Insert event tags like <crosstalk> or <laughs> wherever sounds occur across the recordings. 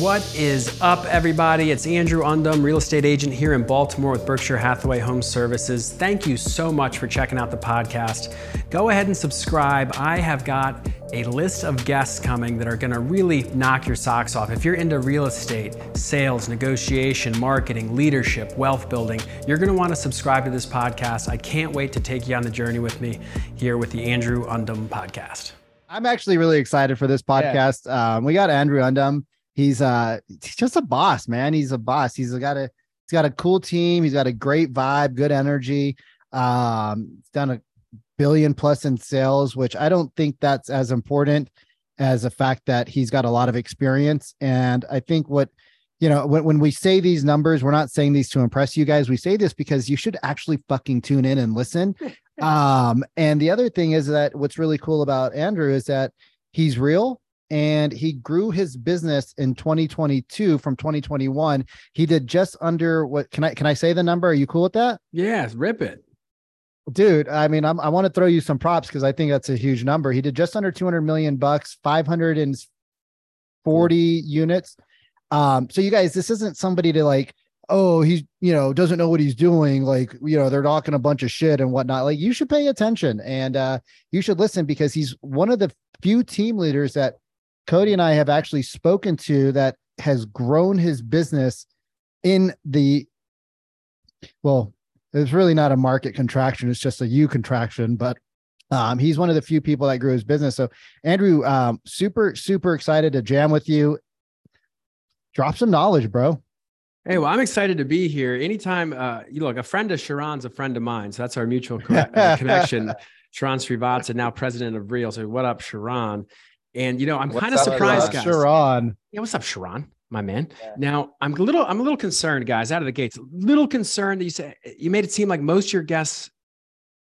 What is up, everybody? It's Andrew Undem, real estate agent here in Baltimore with Berkshire Hathaway Home Services. Thank you so much for checking out the podcast. Go ahead and subscribe. I have got a list of guests coming that are going to really knock your socks off. If you're into real estate, sales, negotiation, marketing, leadership, wealth building, you're going to want to subscribe to this podcast. I can't wait to take you on the journey with me here with the Andrew Undem podcast. I'm actually really excited for this podcast. Yeah. Um, we got Andrew Undem he's uh he's just a boss, man. He's a boss. He's got a he's got a cool team. He's got a great vibe, good energy. Um, he's done a billion plus in sales, which I don't think that's as important as the fact that he's got a lot of experience. And I think what you know when, when we say these numbers, we're not saying these to impress you guys. We say this because you should actually fucking tune in and listen. <laughs> um, and the other thing is that what's really cool about Andrew is that he's real and he grew his business in 2022 from 2021. He did just under what can I can I say the number? Are you cool with that? Yeah, rip it. Dude, I mean, I'm, I want to throw you some props because I think that's a huge number. He did just under 200 million bucks, 540 units. Um, so you guys, this isn't somebody to like, oh, he's you know doesn't know what he's doing. Like you know they're talking a bunch of shit and whatnot. Like you should pay attention and uh, you should listen because he's one of the few team leaders that Cody and I have actually spoken to that has grown his business in the well, it's really not a market contraction, it's just a U contraction, but um, he's one of the few people that grew his business. So, Andrew, um, super, super excited to jam with you. Drop some knowledge, bro. Hey, well, I'm excited to be here. Anytime, uh, you look, a friend of Sharran's a friend of mine. So that's our mutual co- uh, <laughs> connection. Sharran Srivatsaa, now president of Real. So, what up, Sharran? And you know, I'm kind of surprised, guys. Sharran. Yeah, what's up, Sharran? My man. Yeah. Now I'm a little, I'm a little concerned, guys, out of the gates. A little concerned that you say you made it seem like most of your guests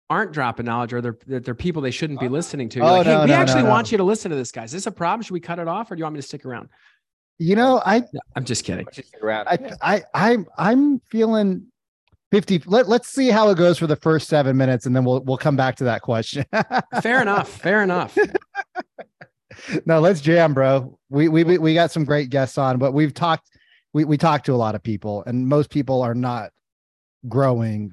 aren't dropping knowledge or they're they're people they shouldn't be listening to. oh, like, hey, no, we no, actually no, want you to listen to this, guys. Is this a problem? Should we cut it off or do you want me to stick around? You know, I I'm just kidding. I, I I'm I'm feeling 50 let, let's see how it goes for the first seven minutes and then we'll we'll come back to that question <laughs> fair enough fair enough no, let's jam, bro. We we we got some great guests on, but we've talked we we talked to a lot of people, and most people are not growing,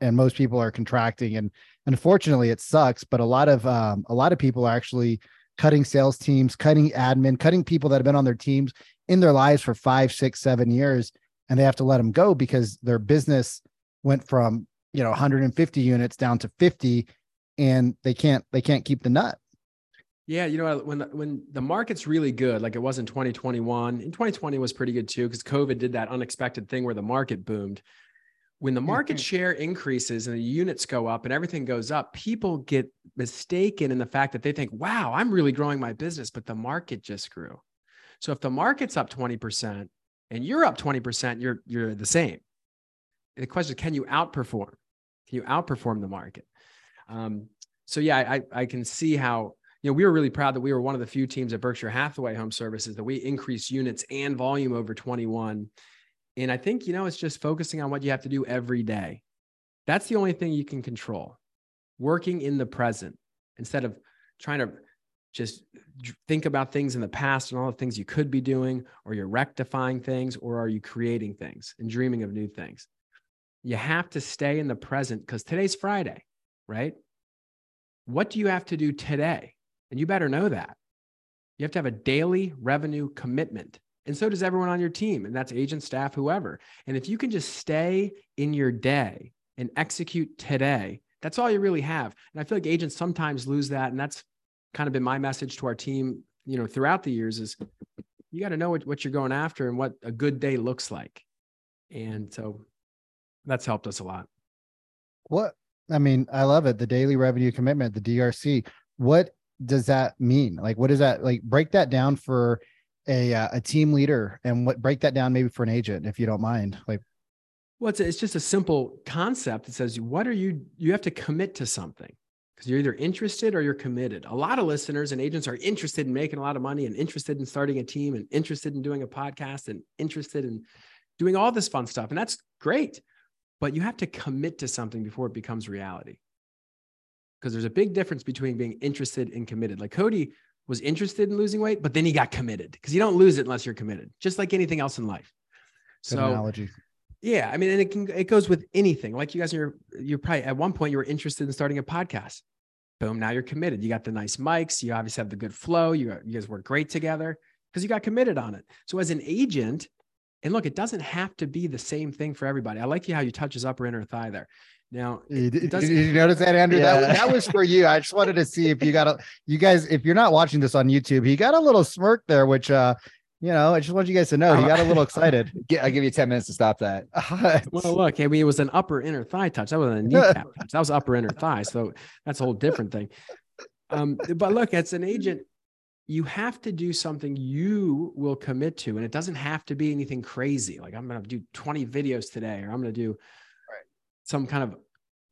and most people are contracting, and unfortunately, it sucks. But a lot of um, a lot of people are actually cutting sales teams, cutting admin, cutting people that have been on their teams in their lives for five, six, seven years, and they have to let them go because their business went from you know 150 units down to 50 and they can't they can't keep the nut yeah, you know when the, when the market's really good, like it was in 2021, in 2020 was pretty good too because COVID did that unexpected thing where the market boomed. When the market mm-hmm. share increases and the units go up and everything goes up, people get mistaken in the fact that they think, "Wow, I'm really growing my business," but the market just grew. So if the market's up 20% and you're up 20%, you're you're the same. the question is, can you outperform? Can you outperform the market? Um, so yeah, I I can see how you know, we were really proud that we were one of the few teams at Berkshire Hathaway Home Services that we increased units and volume over 21. And I think, you know, it's just focusing on what you have to do every day. That's the only thing you can control. Working in the present instead of trying to just think about things in the past and all the things you could be doing, or you're rectifying things, or are you creating things and dreaming of new things? You have to stay in the present because today's Friday, right? What do you have to do today? And you better know that. You have to have a daily revenue commitment. And so does everyone on your team. And that's agent, staff, whoever. And if you can just stay in your day and execute today, that's all you really have. And I feel like agents sometimes lose that. And that's kind of been my message to our team, you know, throughout the years is you got to know what, what you're going after and what a good day looks like. And so that's helped us a lot. What I mean, I love it. The daily revenue commitment, the DRC. What does that mean? Like, what does that like? Break that down for a uh, a team leader, and what break that down maybe for an agent, if you don't mind. Like, well, it's, it's just a simple concept that says, what are you? You have to commit to something because you're either interested or you're committed. A lot of listeners and agents are interested in making a lot of money and interested in starting a team and interested in doing a podcast and interested in doing all this fun stuff, and that's great. But you have to commit to something before it becomes reality because there's a big difference between being interested and committed. Like Cody was interested in losing weight, but then he got committed because you don't lose it unless you're committed, just like anything else in life. Good so, analogy. yeah, I mean, and it can it goes with anything. Like you guys are, you're probably at one point you were interested in starting a podcast. Boom, now you're committed. You got the nice mics. You obviously have the good flow. You you guys work great together because you got committed on it. So as an agent, and look, it doesn't have to be the same thing for everybody. I like you how you touch his upper inner thigh there. Now, did, did, you notice that, Andrew? Yeah. That, that was for you. I just wanted to see if you got a, you guys, if you're not watching this on YouTube, he got a little smirk there, which, uh, you know, I just want you guys to know he got a little excited. <laughs> I'll give you 10 minutes to stop that. <laughs> well, look, I mean, it was an upper inner thigh touch. That wasn't a kneecap <laughs> touch. That was upper inner thigh. So that's a whole different thing. Um, but look, as an agent, you have to do something you will commit to. And it doesn't have to be anything crazy. Like I'm going to do 20 videos today, or I'm going to do some kind of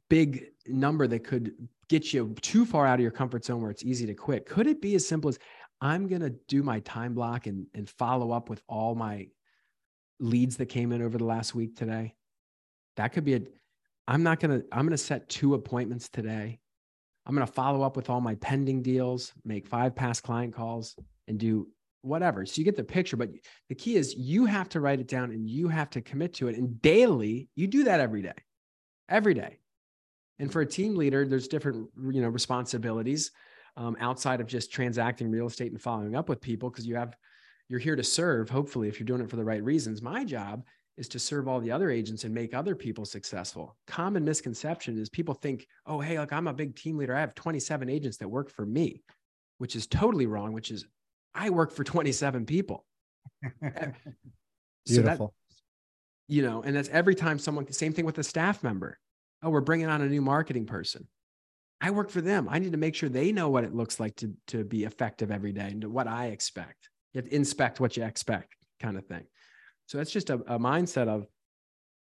big number that could get you too far out of your comfort zone where it's easy to quit? Could it be as simple as I'm going to do my time block and, and follow up with all my leads that came in over the last week today? That could be a, I'm not going to, I'm going to set two appointments today. I'm going to follow up with all my pending deals, make five past client calls, and do whatever. So you get the picture. But the key is you have to write it down and you have to commit to it. And daily, you do that every day, every day. And for a team leader, there's different, you know, responsibilities um, outside of just transacting real estate and following up with people because you have, you're here to serve. Hopefully, if you're doing it for the right reasons, my job is to serve all the other agents and make other people successful. Common misconception is people think, oh, hey, like I'm a big team leader. I have 27 agents that work for me, which is totally wrong, which is I work for 27 people. <laughs> Beautiful. You know, and that's every time someone, same thing with a staff member oh, we're bringing on a new marketing person. I work for them. I need to make sure they know what it looks like to, to be effective every day and what I expect. You have to inspect what you expect, kind of thing. So that's just a, a mindset of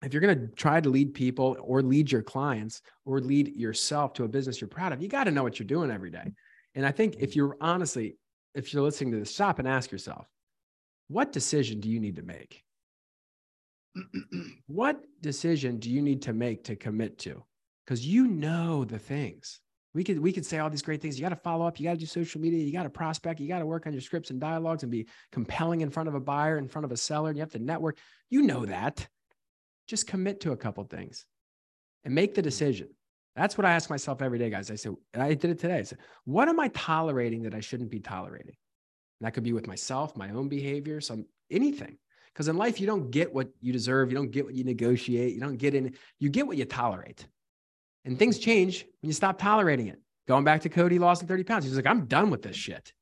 if you're going to try to lead people or lead your clients or lead yourself to a business you're proud of, you got to know what you're doing every day. And I think if you're honestly, if you're listening to this, stop and ask yourself, what decision do you need to make? <clears throat> what decision do you need to make to commit to? Because you know the things. We could we could say all these great things. You got to follow up. You got to do social media. You got to prospect. You got to work on your scripts and dialogues and be compelling in front of a buyer, in front of a seller. And you have to network. You know that. Just commit to a couple things and make the decision. That's what I ask myself every day, guys. I said, I did it today. I said, what am I tolerating that I shouldn't be tolerating? And that could be with myself, my own behavior, some anything. Because in life, you don't get what you deserve. You don't get what you negotiate. You don't get in, you get what you tolerate. And things change when you stop tolerating it. Going back to Cody, lost 30 pounds. He's like, I'm done with this shit.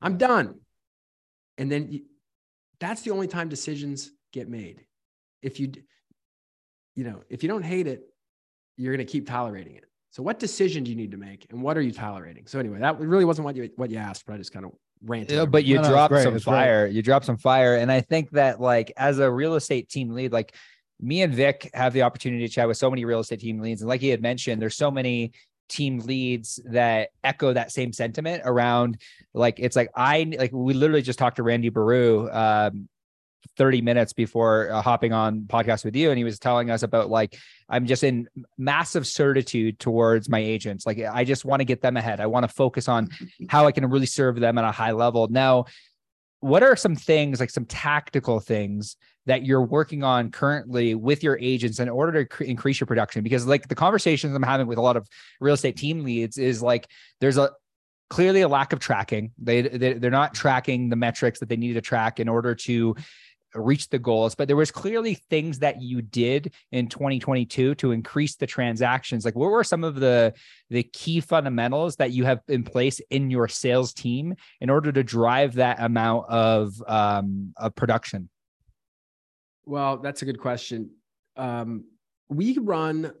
I'm done. And then you, that's the only time decisions get made. If you, you know, if you don't hate it, you're going to keep tolerating it. So what decision do you need to make and what are you tolerating? So anyway, that really wasn't what you, what you asked, but I just kind of ranting. Yeah, but you no, dropped no, some fire. Great. You dropped some fire. And I think that like as a real estate team lead, like me and Vic have the opportunity to chat with so many real estate team leads. And like he had mentioned, there's so many team leads that echo that same sentiment around like it's like I like we literally just talked to Randy Baru um 30 minutes before uh, hopping on podcast with you and he was telling us about like i'm just in massive certitude towards my agents. Like i just want to get them ahead. I want to focus on <laughs> how i can really serve them at a high level. Now what are some things like some tactical things that you're working on currently with your agents in order to cr- increase your production? Because like the conversations i'm having with a lot of real estate team leads is like there's a clearly a lack of tracking. They, they they're not tracking the metrics that they need to track in order to reach the goals but there was clearly things that you did in 2022 to increase the transactions. Like what were some of the the key fundamentals that you have in place in your sales team in order to drive that amount of um of production? Well that's a good question. Um we run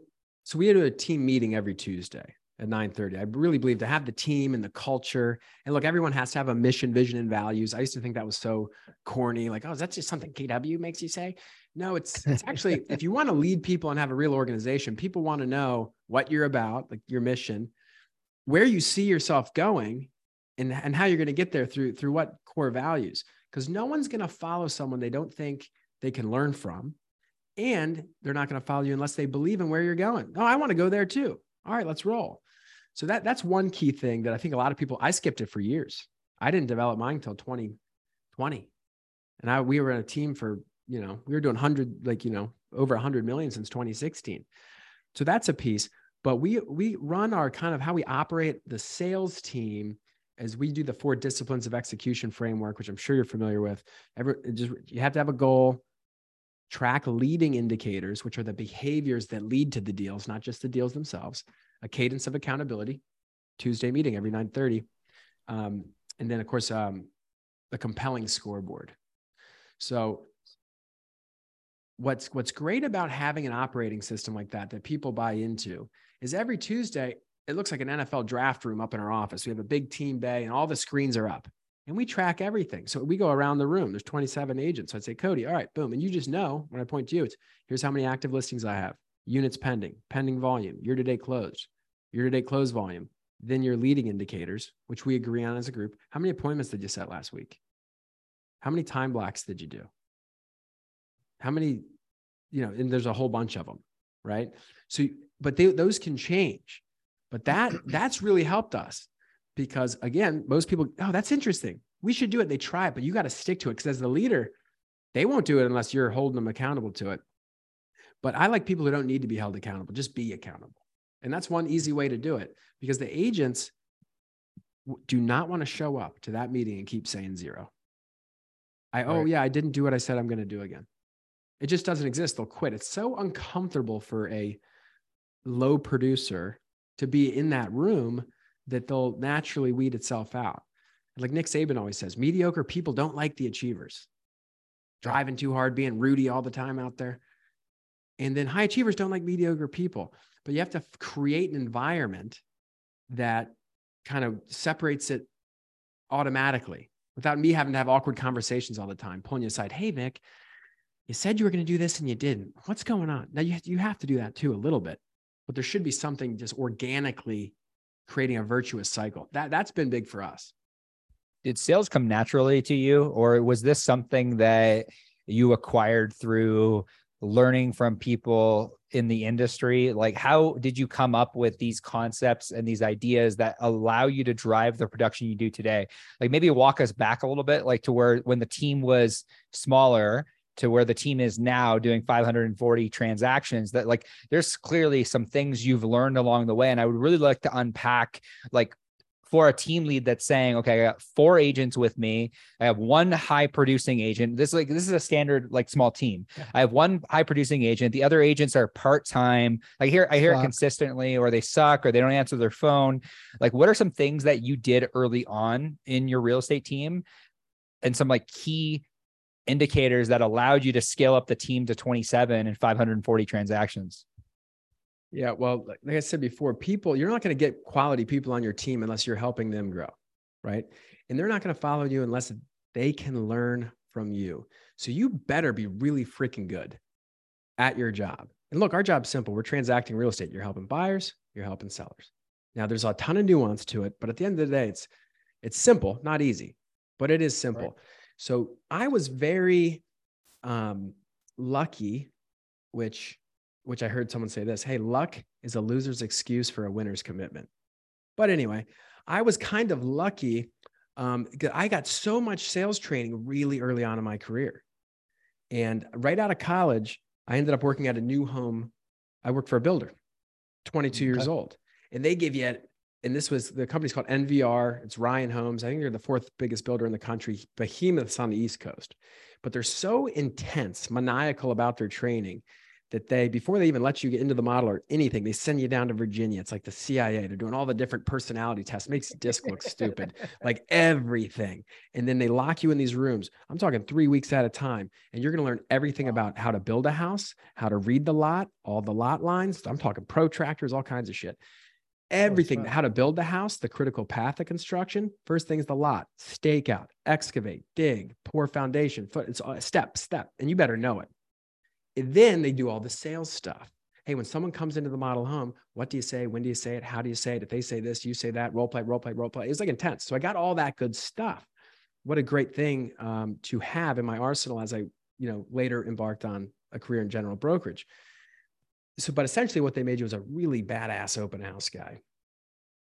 so we had a team meeting every tuesday at 9:30. I really believe to have the team and the culture. And look, everyone has to have a mission, vision, and values. I used to think that was so corny, like, oh, is that just something KW makes you say? No, it's it's actually <laughs> if you want to lead people and have a real organization, people want to know what you're about, like your mission, where you see yourself going, and, and how you're going to get there through through what core values. Because no one's going to follow someone they don't think they can learn from. And they're not going to follow you unless they believe in where you're going. Oh, I want to go there too. All right, let's roll. So that that's one key thing that I think a lot of people I skipped it for years. I didn't develop mine until 2020. And I we were in a team for, you know, we were doing 100 like, you know, over 100 million since 2016. So that's a piece, but we we run our kind of how we operate the sales team as we do the four disciplines of execution framework, which I'm sure you're familiar with. Every just you have to have a goal, track leading indicators, which are the behaviors that lead to the deals, not just the deals themselves, a cadence of accountability, Tuesday meeting every 9:30. Um, and then of course um, the compelling scoreboard. So what's what's great about having an operating system like that that people buy into is every Tuesday it looks like an NFL draft room up in our office. We have a big team bay and all the screens are up and we track everything. So we go around the room. There's 27 agents. So I'd say, Cody, all right, boom. And you just know when I point to you, it's here's how many active listings I have, units pending, pending volume, year to date closed, year to date close volume. Then your leading indicators, which we agree on as a group. How many appointments did you set last week? How many time blocks did you do? How many, you know, and there's a whole bunch of them, right? So, but they, those can change. But that that's really helped us because again, most people, oh, that's interesting. We should do it. They try it, but you got to stick to it because as the leader, they won't do it unless you're holding them accountable to it. But I like people who don't need to be held accountable, just be accountable. And that's one easy way to do it because the agents do not want to show up to that meeting and keep saying zero. I, oh, right. oh, yeah, I didn't do what I said I'm going to do again. It just doesn't exist. They'll quit. It's so uncomfortable for a low producer to be in that room that they'll naturally weed itself out. Like Nick Saban always says, mediocre people don't like the achievers. Driving too hard, being Rudy all the time out there. And then high achievers don't like mediocre people. But you have to create an environment that kind of separates it automatically without me having to have awkward conversations all the time, pulling you aside. Hey, Nick, you said you were going to do this and you didn't. What's going on? Now you, you have to do that too a little bit but there should be something just organically creating a virtuous cycle. That that's been big for us. Did sales come naturally to you, or was this something that you acquired through learning from people in the industry? Like, how did you come up with these concepts and these ideas that allow you to drive the production you do today? Like, maybe walk us back a little bit, like to where when the team was smaller to where the team is now doing 540 transactions that like there's clearly some things you've learned along the way. And i would really like to unpack like for a team lead that's saying okay i got four agents with me. I have one high producing agent. This is like this is a standard like small team. Yeah. i have one high producing agent. The other agents are part-time. I hear i hear suck. it consistently or they suck or they don't answer their phone. Like what are some things that you did early on in your real estate team and some like key indicators that allowed you to scale up the team to 27 and 540 transactions? Yeah, well, like I said before, people, you're not going to get quality people on your team unless you're helping them grow, right? And they're not going to follow you unless they can learn from you. So you better be really freaking good at your job. And look, our job's simple. We're transacting real estate. You're helping buyers, you're helping sellers. Now there's a ton of nuance to it, but at the end of the day, it's it's simple, not easy, but it is simple. Right. So I was very um, lucky, which which I heard someone say this, hey, luck is a loser's excuse for a winner's commitment. But anyway, I was kind of lucky. Um, I got so much sales training really early on in my career. And right out of college, I ended up working at a new home. I worked for a builder, 22 okay. years old. And they give you and this was the company's called NVR. It's Ryan Homes. I think they're the fourth biggest builder in the country, behemoths on the East Coast. But they're so intense, maniacal about their training that they, before they even let you get into the model or anything, they send you down to Virginia. It's like the CIA. They're doing all the different personality tests, makes disc look stupid, <laughs> like everything. And then they lock you in these rooms. I'm talking three weeks at a time. And you're going to learn everything about how to build a house, how to read the lot, all the lot lines. I'm talking protractors, all kinds of shit everything how to build the house the critical path of construction. First thing is the lot stake out excavate dig pour foundation foot it's step step and you better know it. And then they do all the sales stuff. Hey when someone comes into the model home what do you say? When do you say it? How do you say it? If they say this you say that role play role play role play. It's like intense. So i got all that good stuff. What a great thing um, to have in my arsenal as i you know later embarked on a career in general brokerage so, but essentially what they made you was a really badass open house guy.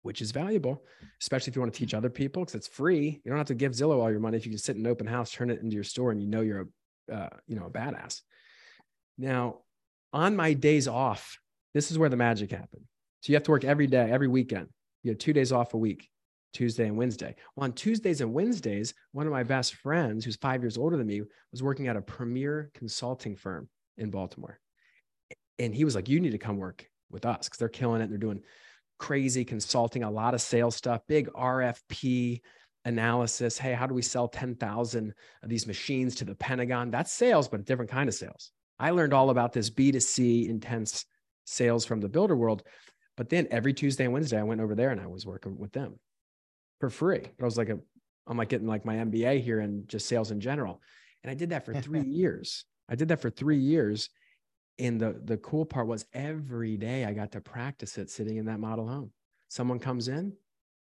which is valuable, especially if you want to teach other people because it's free. You don't have to give Zillow all your money if you can sit in an open house, turn it into your store, and you know you're a, uh, you know, a badass. Now, on my days off, this is where the magic happened. So you have to work every day, every weekend. You have two days off a week, Tuesday and Wednesday. Well, on Tuesdays and Wednesdays, one of my best friends, who's five years older than me, was working at a premier consulting firm in Baltimore. And he was like, You need to come work with us because they're killing it. They're doing crazy consulting, a lot of sales stuff, big RFP analysis. Hey, how do we sell 10,000 of these machines to the Pentagon? That's sales, but a different kind of sales. I learned all about this B2C intense sales from the builder world. But then every Tuesday and Wednesday, I went over there and I was working with them for free. I was like, a, I'm like getting like my MBA here and just sales in general. And I did that for <laughs> three years. I did that for three years. And the, the cool part was every day I got to practice it sitting in that model home. Someone comes in,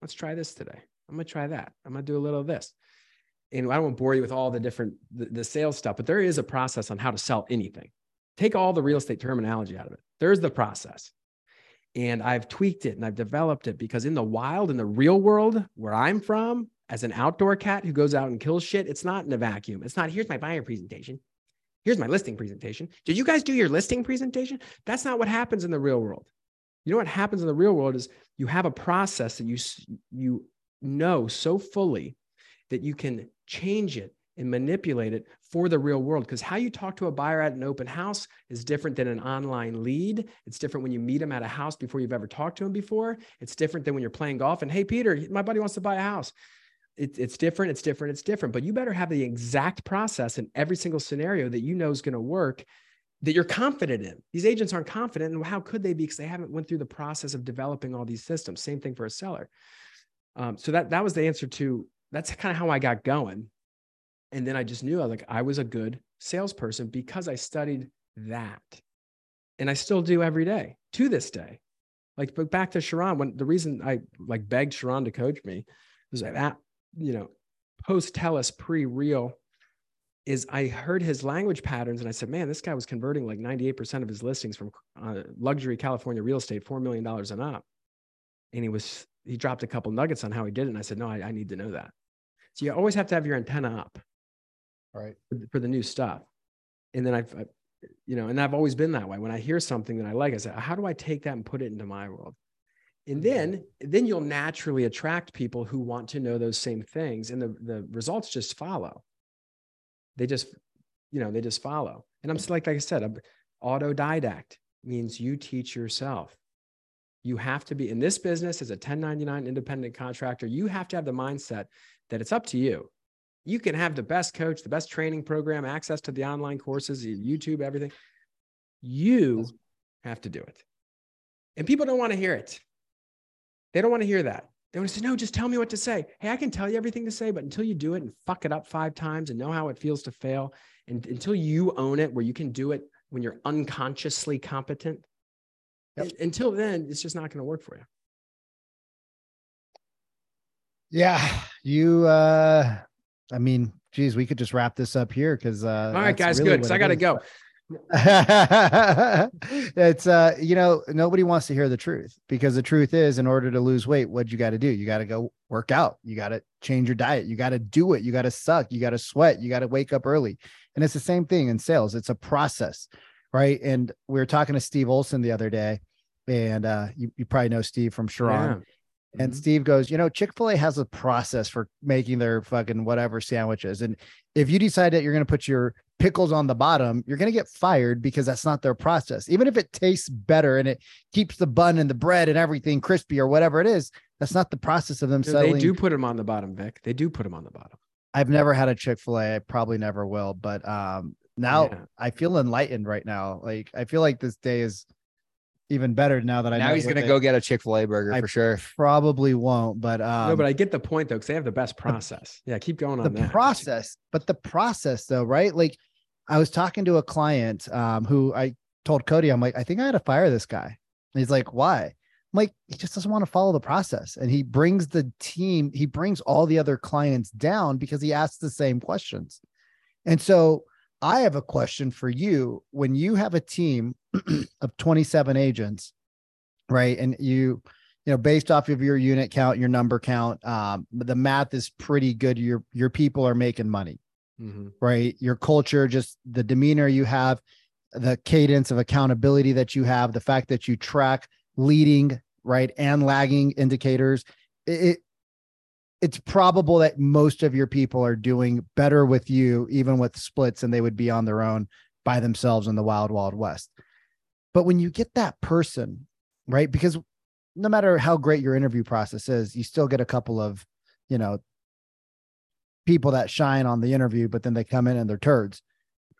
let's try this today. I'm to try that. I'm to do a little of this. And I don't won't bore you with all the different, the, the sales stuff, but there is a process on how to sell anything. Take all the real estate terminology out of it. There's the process. And I've tweaked it and I've developed it because in the wild, in the real world where I'm from, as an outdoor cat who goes out and kills shit, it's not in a vacuum. It's not, here's my buyer presentation. Here's my listing presentation. Did you guys do your listing presentation? That's not what happens in the real world. You know what happens in the real world is you have a process that you you know so fully that you can change it and manipulate it for the real world. Because how you talk to a buyer at an open house is different than an online lead. It's different when you meet them at a house before you've ever talked to them before. It's different than when you're playing golf and, hey, Peter, my buddy wants to buy a house it, it's different, it's different, it's different. But you better have the exact process in every single scenario that you know is going to work that you're confident in. These agents aren't confident, and how could they be? Because they haven't went through the process of developing all these systems. Same thing for a seller. Um, so that that was the answer to that's kind of how I got going. And then I just knew I like I was a good salesperson because I studied that, and I still do every day to this day. Like, but back to Sharran, when the reason I like begged Sharran to coach me was like that you know, post Teles, pre real, is I heard his language patterns and I said, man, this guy was converting like 98% of his listings from uh, luxury California real estate, $4 million and up. And he was, he dropped a couple nuggets on how he did it. And I said, no, I, I need to know that. So you always have to have your antenna up. Right. For, for the new stuff. And then I've, I, you know, and I've always been that way. When I hear something that I like, I say, how do I take that and put it into my world? And mm-hmm. then then you'll naturally attract people who want to know those same things and the, the results just follow. They just you know they just follow. And i'm like like i said I'm, autodidact means you teach yourself. You have to be in this business as a 1099 independent contractor you have to have the mindset that it's up to you. You can have the best coach the best training program access to the online courses youtube everything. You have to do it. And people don't want to hear it they don't want to hear that. They want to say, no, just tell me what to say. Hey, I can tell you everything to say, but until you do it and fuck it up five times and know how it feels to fail, and until you own it where you can do it when you're unconsciously competent, yep. until then, it's just not going to work for you. Yeah. You, uh, I mean, geez, we could just wrap this up here because, uh, all right, guys, really good. I got to go. It's uh you know nobody wants to hear the truth because the truth is in order to lose weight what you got to do? You got to go work out. You got to change your diet. You got to do it. You got to suck. You got to sweat. You got to wake up early. And it's the same thing in sales. It's a process right? And we were talking to steve olson the other day and uh you, you probably know steve from Sharran. Yeah. And mm-hmm. Steve goes, you know, Chick fil A has a process for making their fucking whatever sandwiches. And if you decide that you're going to put your pickles on the bottom, you're going to get fired because that's not their process. Even if it tastes better and it keeps the bun and the bread and everything crispy or whatever it is, that's not the process of them Dude, selling. They do put them on the bottom, Vic. They do put them on the bottom. I've never had a Chick fil A. I probably never will. But um, now yeah. I feel enlightened right now. Like I feel like this day is even better now that I now know. he's gonna go get a Chick Fil A burger I for sure. Probably won't, but um, no. But I get the point though, because they have the best process. yeah, keep going on the that. process, but the process though, right? Like I was talking to a client um, who I told Cody, I'm like, I think I had to fire this guy. And he's like, why? I'm like, he just doesn't want to follow the process. And he brings the team, he brings all the other clients down because he asks the same questions. And so I have a question for you. When you have a team <clears throat> of 27 agents, right? And you you know, based off of your unit count, your number count, um, the math is pretty good. Your your people are making money, mm-hmm. right? Your culture, just the demeanor you have, the cadence of accountability that you have, the fact that you track leading, right, and lagging indicators. It, it's probable that most of your people are doing better with you, even with splits, and they would be on their own by themselves in the wild, wild west. But when you get that person, right? Because no matter how great your interview process is, you still get a couple of, you know, people that shine on the interview, but then they come in and they're turds.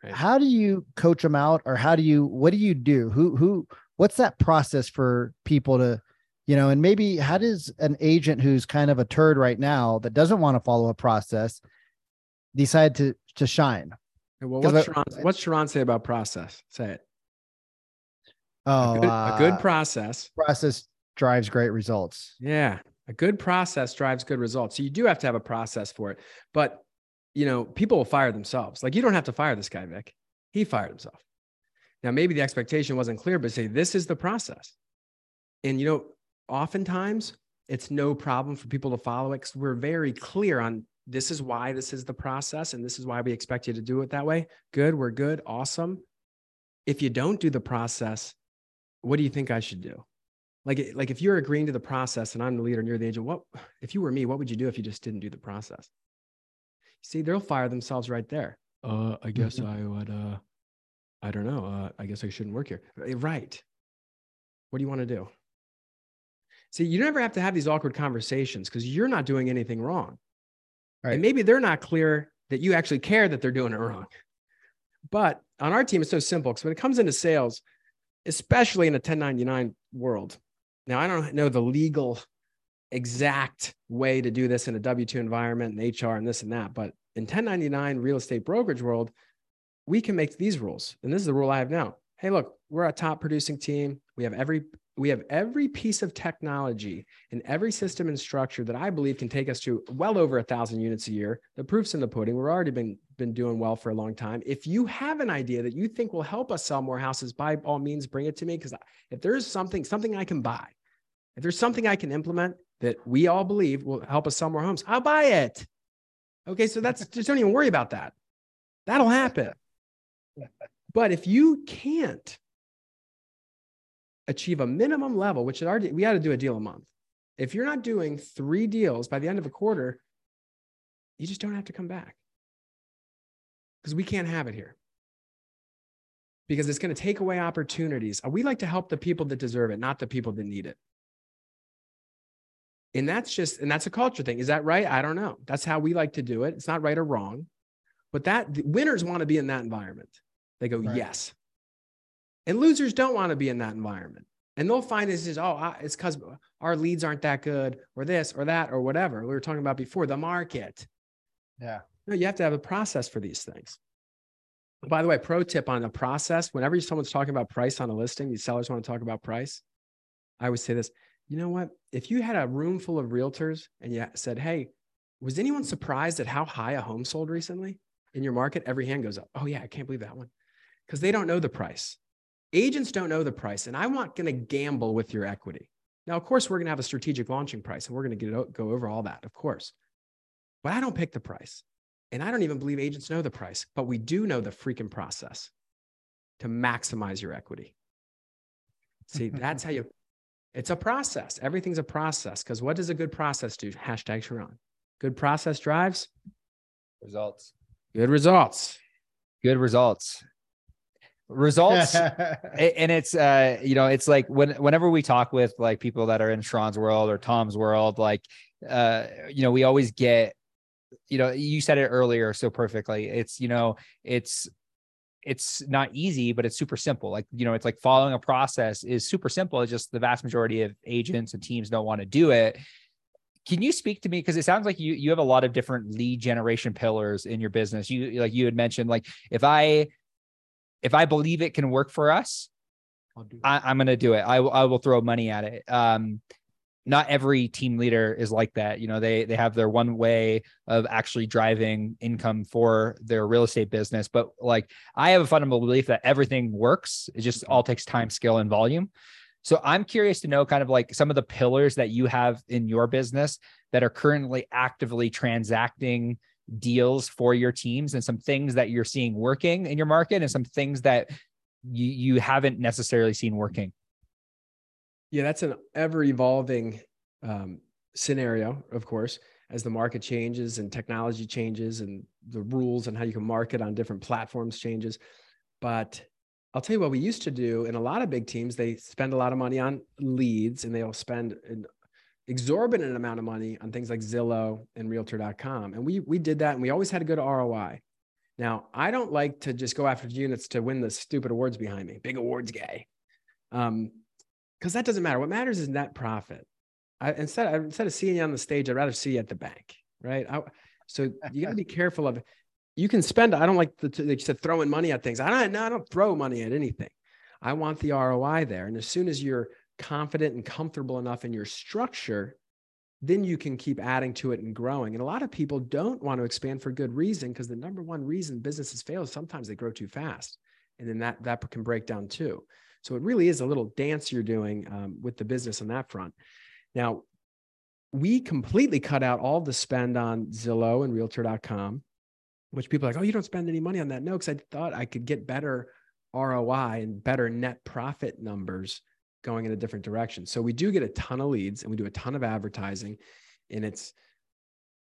Right. How do you coach them out, or how do you? What do you do? Who who? What's that process for people to you know and maybe how does an agent who's kind of a turd right now that doesn't want to follow a process decide to to shine well what's Sharran, what's Sharran say about process say it oh a good, uh, a good process process drives great results yeah a good process drives good results so you do have to have a process for it but you know people will fire themselves like you don't have to fire this guy vic he fired himself now maybe the expectation wasn't clear but say this is the process and you know oftentimes it's no problem for people to follow it because we're very clear on this is why this is the process and this is why we expect you to do it that way. Good, we're good, awesome. If you don't do the process, what do you think I should do? Like, like if you're agreeing to the process and I'm the leader and you're the agent, what if you were me, what would you do if you just didn't do the process? See, they'll fire themselves right there. Uh, I guess mm-hmm. I would uh I don't know. Uh, I guess I shouldn't work here. Right. What do you want to do? See, you never have to have these awkward conversations because you're not doing anything wrong. Right. And maybe they're not clear that you actually care that they're doing it wrong. But on our team, it's so simple because when it comes into sales, especially in a 1099 world, now I don't know the legal exact way to do this in a W 2 environment and HR and this and that, but in 1099 real estate brokerage world, we can make these rules. And this is the rule I have now. Hey, look, we're a top producing team. We have every we have every piece of technology and every system and structure that I believe can take us to well over a thousand units a year. The proof's in the pudding. We've already been been doing well for a long time. If you have an idea that you think will help us sell more houses, by all means, bring it to me. Because if there's something something I can buy, if there's something I can implement that we all believe will help us sell more homes, I'll buy it. Okay, so that's <laughs> just don't even worry about that. That'll happen. But if you can't achieve a minimum level, which already, we got to do a deal a month. If you're not doing three deals by the end of a quarter, you just don't have to come back because we can't have it here because it's going to take away opportunities. We like to help the people that deserve it, not the people that need it. And that's just, and that's a culture thing. Is that right? I don't know. That's how we like to do it. It's not right or wrong, but that winners want to be in that environment. They go, right. yes. And losers don't want to be in that environment. And they'll find this is, oh, it's because our leads aren't that good, or this, or that, or whatever. We were talking about before the market. Yeah. No, you have to have a process for these things. By the way, pro tip on the process whenever someone's talking about price on a listing, these sellers want to talk about price. I always say this you know what? If you had a room full of realtors and you said, hey, was anyone surprised at how high a home sold recently in your market? Every hand goes up. Oh, yeah, I can't believe that one. Because they don't know the price. Agents don't know the price, and I'm not going to gamble with your equity. Now, of course, we're going to have a strategic launching price, and we're going to go over all that, of course. But I don't pick the price, and I don't even believe agents know the price. But we do know the freaking process to maximize your equity. See, that's how you. <laughs> It's a process. Everything's a process. Because what does a good process do? Hashtag Sharran. Good process drives results. Good results. Good results results <laughs> and it's uh you know it's like when whenever we talk with like people that are in Sharran's world or Tom's world like uh you know we always get you know you said it earlier so perfectly it's you know it's it's not easy but it's super simple. Like you know it's like following a process is super simple. It's just the vast majority of agents and teams don't want to do it. Can you speak to me because it sounds like you you have a lot of different lead generation pillars in your business. You like you had mentioned like if i if I believe it can work for us, I, am going to do it. I, I will throw money at it. Um, not every team leader is like that. You know, they they have their one way of actually driving income for their real estate business. But like I have a fundamental belief that everything works. It just all takes time, skill, and volume. So I'm curious to know kind of like some of the pillars that you have in your business that are currently actively transacting deals for your teams and some things that you're seeing working in your market and some things that you you haven't necessarily seen working. Yeah, that's an ever evolving um, scenario, of course, as the market changes and technology changes and the rules and how you can market on different platforms changes. But I'll tell you what we used to do in a lot of big teams, they spend a lot of money on leads and they'll spend an exorbitant amount of money on things like Zillow and realtor.com. And we we did that and we always had a good ROI. Now, I don't like to just go after units to win the stupid awards behind me, big awards guy. Um, because that doesn't matter. What matters is net profit. I, instead, instead of seeing you on the stage, I'd rather see you at the bank, right? I, so you got to be <laughs> careful of. You can spend. I don't like the like you said throwing money at things. I don't. No, I don't throw money at anything. I want the ROI there. And as soon as you're confident and comfortable enough in your structure, then you can keep adding to it and growing. And a lot of people don't want to expand for good reason because the number one reason businesses fail is sometimes they grow too fast, and then that that can break down too. So it really is a little dance you're doing um, with the business on that front. Now, we completely cut out all the spend on Zillow and Realtor.com, which people are like, oh, you don't spend any money on that. No, because I thought I could get better ROI and better net profit numbers going in a different direction. So we do get a ton of leads and we do a ton of advertising. And it's,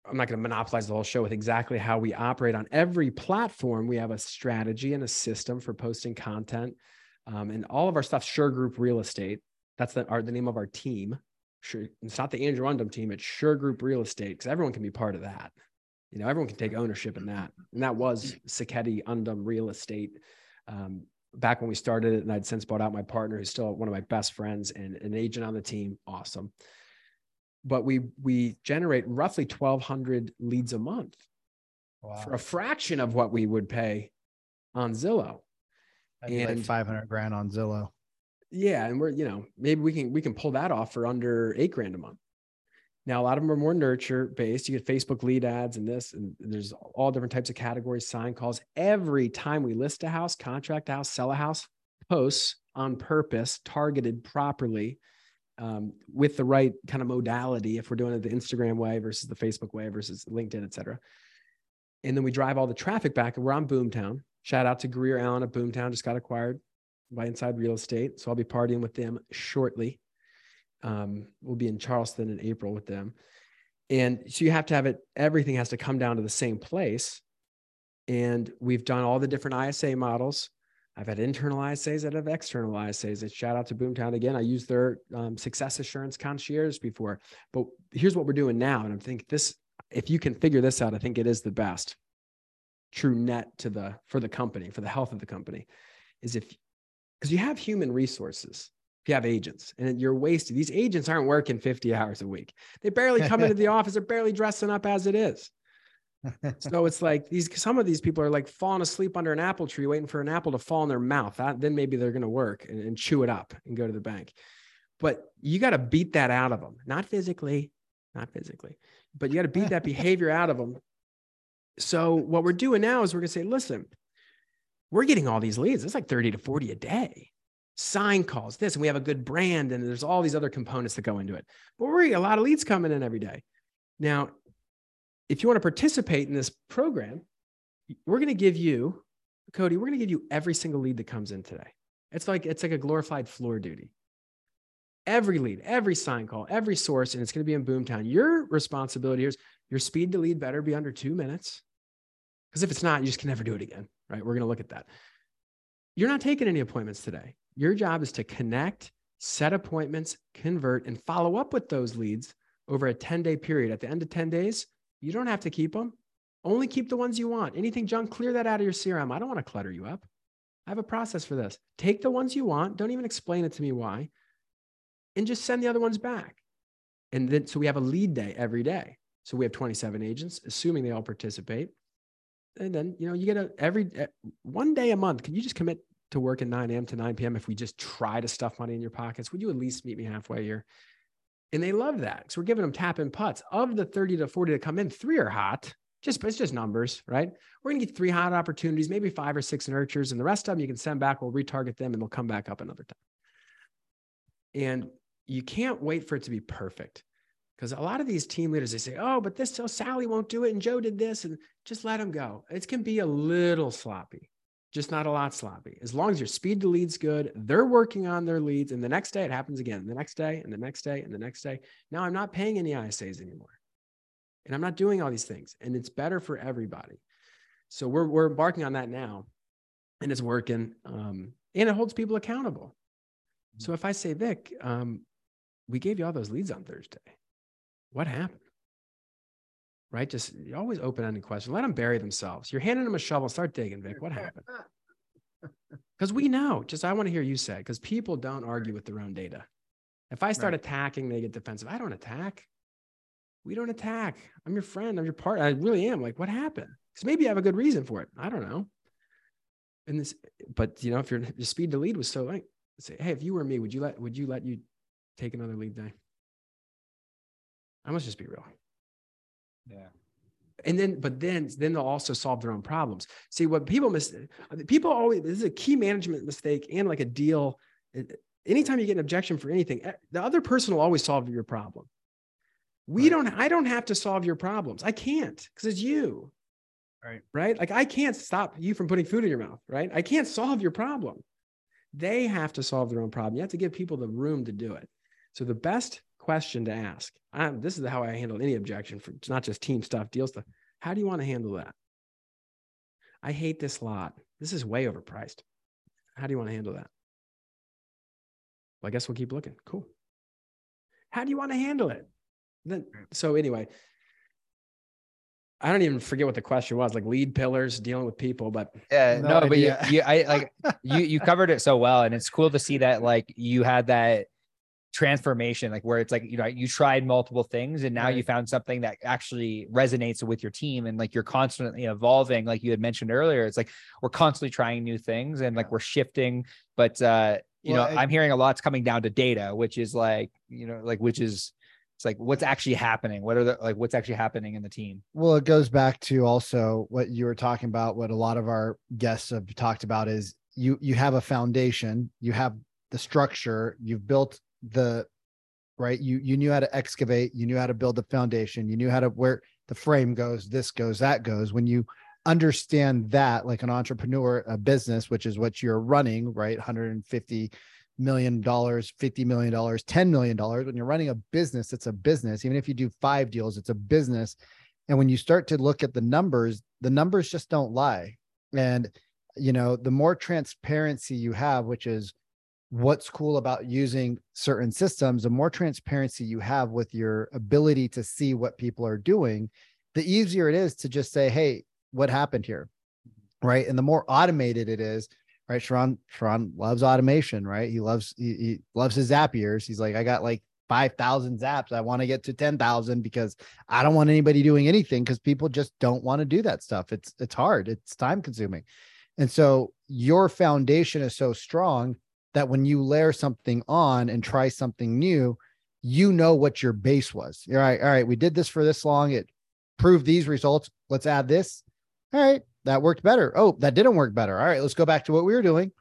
I'm not going to monopolize the whole show with exactly how we operate on every platform. We have a strategy and a system for posting content. Um, and all of our stuff, Sure Group Real Estate. That's the, our, the name of our team. Sure, it's not the Andrew Undem team. It's Sure Group Real Estate because everyone can be part of that. You know, everyone can take ownership in that. And that was Sacchetti Undem Real Estate. Um, back when we started it, and I'd since bought out my partner, who's still one of my best friends and an agent on the team. Awesome. But we we generate roughly 1,200 leads a month wow. for a fraction of what we would pay on Zillow. And like 500 grand on Zillow. Yeah, and we're you know maybe we can we can pull that off for under eight grand a month. Now, a lot of them are more nurture based. You get Facebook lead ads and this, and there's all different types of categories, sign calls. Every time we list a house, contract a house, sell a house, posts on purpose, targeted properly um, with the right kind of modality. If we're doing it the Instagram way versus the Facebook way versus LinkedIn, et cetera. And then we drive all the traffic back, and we're on Boomtown. Shout out to Grier Allen at Boomtown, just got acquired by Inside Real Estate. So I'll be partying with them shortly. Um, we'll be in Charleston in April with them. And so you have to have it, everything has to come down to the same place. And we've done all the different ISA models. I've had internal ISAs I've had external ISAs. And shout out to Boomtown again. I used their um, success assurance concierge before, but here's what we're doing now. And I'm thinking this, if you can figure this out, I think it is the best true net to the, for the company, for the health of the company is if, because you have human resources if you have agents and you're wasted. These agents aren't working 50 hours a week. They barely come into <laughs> the office. They're barely dressing up as it is. <laughs> so it's like these some of these people are like falling asleep under an apple tree waiting for an apple to fall in their mouth that, then maybe they're going to work and, and, chew it up and go to the bank but you got to beat that out of them not physically not physically but you got to beat that <laughs> behavior out of them so what we're doing now is we're going to say listen we're getting all these leads it's like 30 to 40 a day sign calls, this, and we have a good brand, and there's all these other components that go into it. But we're a lot of leads coming in every day. Now, if you want to participate in this program, we're going to give you, Cody, we're going to give you every single lead that comes in today. It's like it's like a glorified floor duty. Every lead, every sign call, every source, and it's going to be in Boomtown. Your responsibility is your speed to lead better be under two minutes. Because if it's not, you just can never do it again, right? We're going to look at that. You're not taking any appointments today. Your job is to connect, set appointments, convert, and follow up with those leads over a 10 day period. At the end of 10 days, you don't have to keep them. Only keep the ones you want. Anything junk, clear that out of your CRM. I don't want to clutter you up. I have a process for this. Take the ones you want. Don't even explain it to me why. And just send the other ones back. And then, so we have a lead day every day. So we have 27 agents, assuming they all participate. And then, you know, you get a every one day a month. Can you just commit to work at 9 a.m. to 9 p.m. if we just try to stuff money in your pockets? Would you at least meet me halfway here? And they love that. So we're giving them tap in putts. Of the 30 to 40 that come in, three are hot. Just it's just numbers, right? We're gonna get three hot opportunities, maybe five or six nurtures, and the rest of them you can send back. We'll retarget them and they'll come back up another time. And you can't wait for it to be perfect. Because a lot of these team leaders, they say, oh, but this, so Sally won't do it. And Joe did this. And just let them go. It can be a little sloppy, just not a lot sloppy. As long as your speed to leads good, they're working on their leads. And the next day it happens again, the next day, and the next day, and the next day. Now I'm not paying any ISAs anymore. And I'm not doing all these things. And it's better for everybody. So we're, we're embarking on that now. And it's working. Um, and it holds people accountable. So if I say, Vic, um, we gave you all those leads on Thursday what happened? Right? Just always open ended question. Let them bury themselves. You're handing them a shovel. Start digging, Vic. What happened? <laughs> Because we know. Just I want to hear you say because people don't argue with their own data. If I start right. attacking, they get defensive. I don't attack. We don't attack. I'm your friend. I'm your partner. I really am. Like, what happened? Because maybe I have a good reason for it. I don't know. And this, but you know, if your, your speed to lead was so like, say, hey, if you were me, would you let would you let you take another lead day? I must just be real. Yeah. And then, but then, then they'll also solve their own problems. See what people miss. People always this is a key management mistake and like a deal. Anytime you get an objection for anything, eh, the other person will always solve your problem. We right. don't. I don't have to solve your problems. I can't because it's you. Right. Right. Like I can't stop you from putting food in your mouth. Right. I can't solve your problem. They have to solve their own problem. You have to give people the room to do it. So the best question to ask. I'm, this is how I handle any objection for it's not just team stuff, deal stuff. How do you want to handle that? I hate this lot. This is way overpriced. How do you want to handle that? Well, I guess we'll keep looking. Cool. How do you want to handle it? Then so anyway, I don't even forget what the question was, like lead pillars, dealing with people, but yeah, no, no but you, you, I like you, you covered it so well, and it's cool to see that like you had that transformation like where it's like you know you tried multiple things and now right. you found something that actually resonates with your team and like you're constantly evolving like you had mentioned earlier. It's like we're constantly trying new things and like we're shifting but uh you well, know I, i'm hearing a lot's coming down to data which is like you know like which is it's like what's actually happening? What are the like what's actually happening in the team? Well it goes back to also what you were talking about what a lot of our guests have talked about is you you have a foundation you have the structure you've built the right? You you knew how to excavate you knew how to build the foundation you knew how to where the frame goes this goes that goes. When you understand that like an entrepreneur a business which is what you're running right? 150 million dollars 50 million dollars 10 million dollars. When you're running a business it's a business. Even if you do five deals it's a business. And when you start to look at the numbers the numbers just don't lie. And you know the more transparency you have which is what's cool about using certain systems, the more transparency you have with your ability to see what people are doing, the easier it is to just say, Hey, what happened here? Mm-hmm. Right. And the more automated it is, right? Sharran, Sharran loves automation, right? He loves, he, he loves his Zapiers. He's like, I got like 5,000 zaps. I want to get to 10,000 because I don't want anybody doing anything because people just don't want to do that stuff. It's, it's hard. It's time consuming. And so your foundation is so strong that when you layer something on and try something new, you know what your base was. All right, all right, we did this for this long. It proved these results. Let's add this. All right, that worked better. Oh, that didn't work better. All right, let's go back to what we were doing.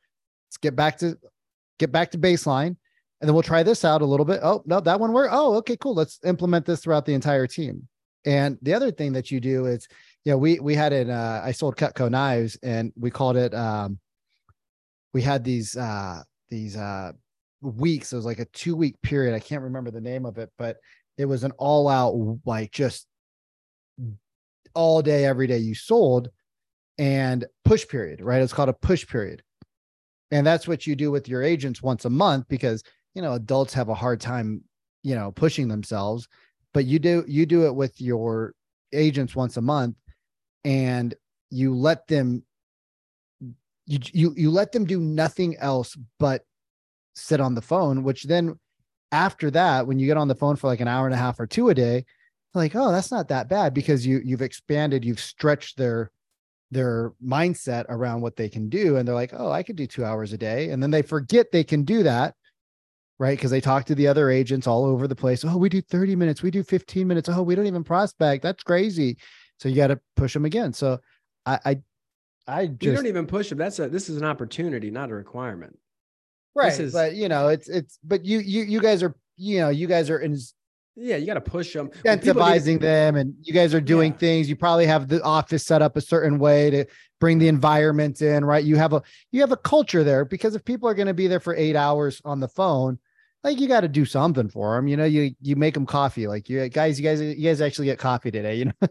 Let's get back to get back to baseline, and then we'll try this out a little bit. Oh, no, that one worked. Oh, okay, cool. Let's implement this throughout the entire team. And the other thing that you do is, you know, we we had it. Uh, I sold Cutco knives, and we called it. Um, we had these uh, these uh weeks. It was like a two week period. I can't remember the name of it, but it was an all out like just all day, every day you sold and push period, right? It's called a push period. And that's what you do with your agents once a month because, you know, adults have a hard time, you know, pushing themselves, but you do, you do it with your agents once a month and you let them you you you let them do nothing else but sit on the phone which then after that when you get on the phone for like an hour and a half or two a day like oh that's not that bad because you you've expanded you've stretched their their mindset around what they can do. And they're like oh i could do two hours a day. And then they forget they can do that right? Because they talk to the other agents all over the place. Oh we do 30 minutes. We do 15 minutes. Oh we don't even prospect. That's crazy. So you got to push them again. So I, I I just you don't even push them. That's a this is an opportunity, not a requirement. right. Is, but you know, it's it's but you you you guys are you know you guys are in yeah, you got to push them, incentivizing them, and you guys are doing yeah. things. You probably have the office set up a certain way to bring the environment in, right? You have a you have a culture there because if people are going to be there for eight hours on the phone, like you got to do something for them. You know, you you make them coffee. Like you guys, you guys, you guys actually get coffee today. You know, <laughs>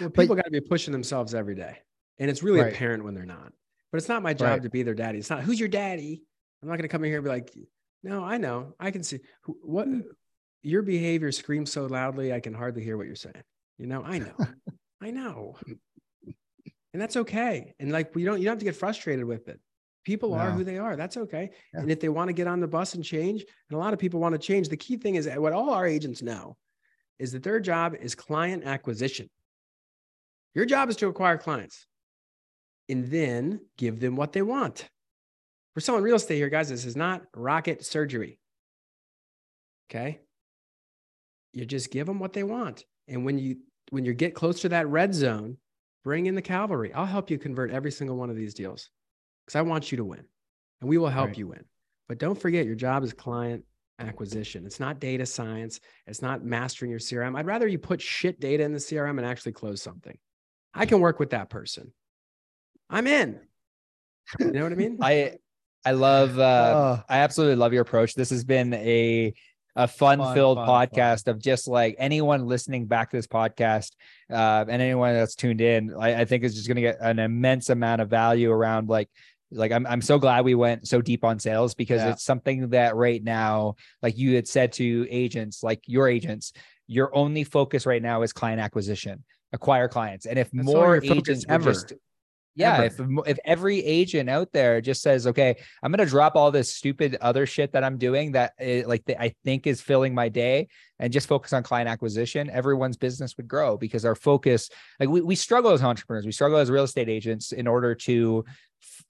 well, people got to be pushing themselves every day, and it's really right. apparent when they're not. But it's not my job right. to be their daddy. It's not who's your daddy. I'm not going to come in here and be like, no, I know, I can see what hmm. your behavior screams so loudly, I can hardly hear what you're saying. You know, I know, <laughs> I know. And that's okay. And like, we don't, you don't have to get frustrated with it. People no. are who they are. That's okay. Yeah. And if they want to get on the bus and change, and a lot of people want to change, the key thing is what all our agents know is that their job is client acquisition. Your job is to acquire clients and then give them what they want. For selling real estate here, guys, this is not rocket surgery. Okay you just give them what they want. And when you when you get close to that red zone, bring in the cavalry. I'll help you convert every single one of these deals because I want you to win, and we will help right. you win. But don't forget, your job is client acquisition. It's not data science. It's not mastering your CRM. I'd rather you put shit data in the CRM and actually close something. I can work with that person. I'm in. You know what I mean? <laughs> I I love uh, oh. I absolutely love your approach. This has been a a fun, fun filled fun, podcast fun. of just like anyone listening back to this podcast uh, and anyone that's tuned in, I, I think is just going to get an immense amount of value around like like I'm I'm so glad we went so deep on sales because yeah. it's something that right now, like you had said to agents, like your agents, your only focus right now is client acquisition, acquire clients. And if That's more agents ever just yeah, if if every agent out there just says, "Okay, I'm going to drop all this stupid other shit that I'm doing that it, like the, I think is filling my day and just focus on client acquisition," everyone's business would grow because our focus like we we struggle as entrepreneurs, we struggle as real estate agents in order to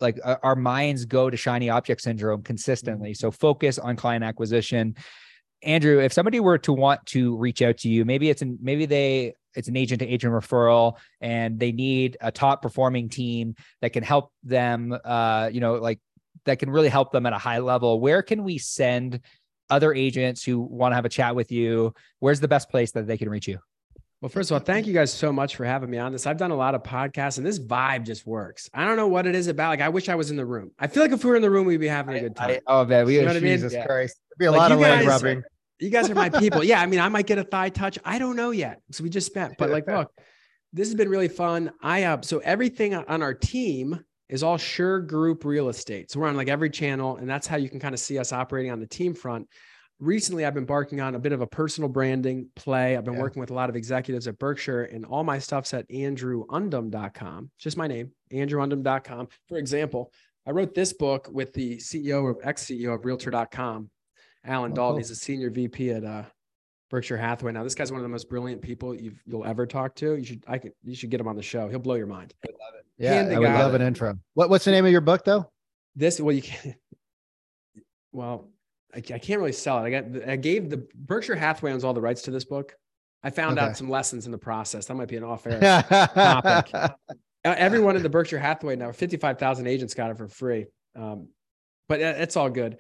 like our minds go to shiny object syndrome consistently. Mm-hmm. So focus on client acquisition. Andrew, if somebody were to want to reach out to you, maybe it's an, maybe they it's an agent to agent referral and they need a top performing team that can help them uh you know like that can really help them at a high level where can we send other agents who want to have a chat with you where's the best place that they can reach you well, first of all, thank you guys so much for having me on this. I've done a lot of podcasts and this vibe just works. I don't know what it is about. Like, I wish I was in the room. I feel like if we were in the room, we'd be having a good time. I, I, oh, man. We, you know Jesus I mean? Christ. There'd be a like lot of leg rubbing. You guys are my people. Yeah, I mean, I might get a thigh touch. I don't know yet. So we just met. But like, look, this has been really fun. I uh, so everything on our team is all Sure Group Real Estate. So we're on like every channel, and that's how you can kind of see us operating on the team front. Recently, I've been barking on a bit of a personal branding play. I've been yeah. working with a lot of executives at Berkshire, and all my stuff's at andrewundem.com. Just my name, andrewundem.com. For example, I wrote this book with the CEO of ex CEO of Realtor.com Allan oh, Dalton. Cool. He's a senior VP at uh, Berkshire Hathaway. Now, this guy's one of the most brilliant people you will ever talk to. You should I could you should get him on the show. He'll blow your mind. I love it. Yeah, I would love an intro. What what's the name of your book though? This well you can <laughs> well I, I can't really sell it. I got I gave the Berkshire Hathaway owns all the rights to this book. I found okay. out some lessons in the process. That might be an off-air <laughs> topic. Everyone in the Berkshire Hathaway now, 55,000 agents got it for free. Um, but it's all good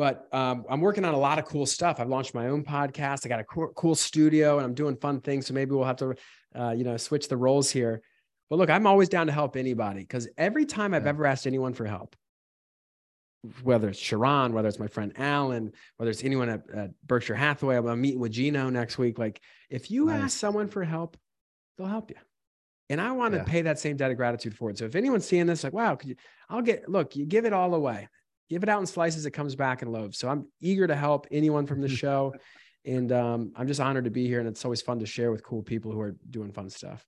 but um, I'm working on a lot of cool stuff. I've launched my own podcast. I got a cool, cool studio and I'm doing fun things. So maybe we'll have to, uh, you know, switch the roles here. But look, I'm always down to help anybody because every time I've ever asked anyone for help, whether it's Sharran, whether it's my friend Allan, whether it's anyone at, at Berkshire Hathaway, I'm meeting with Gino next week. Like, if you nice. ask someone for help, they'll help you. And I want to yeah. pay that same debt of gratitude for it. So if anyone's seeing this, like, wow, could you, I'll get, look, you give it all away give it out in slices. It comes back in loaves. So I'm eager to help anyone from the <laughs> show. And um, I'm just honored to be here. And it's always fun to share with cool people who are doing fun stuff.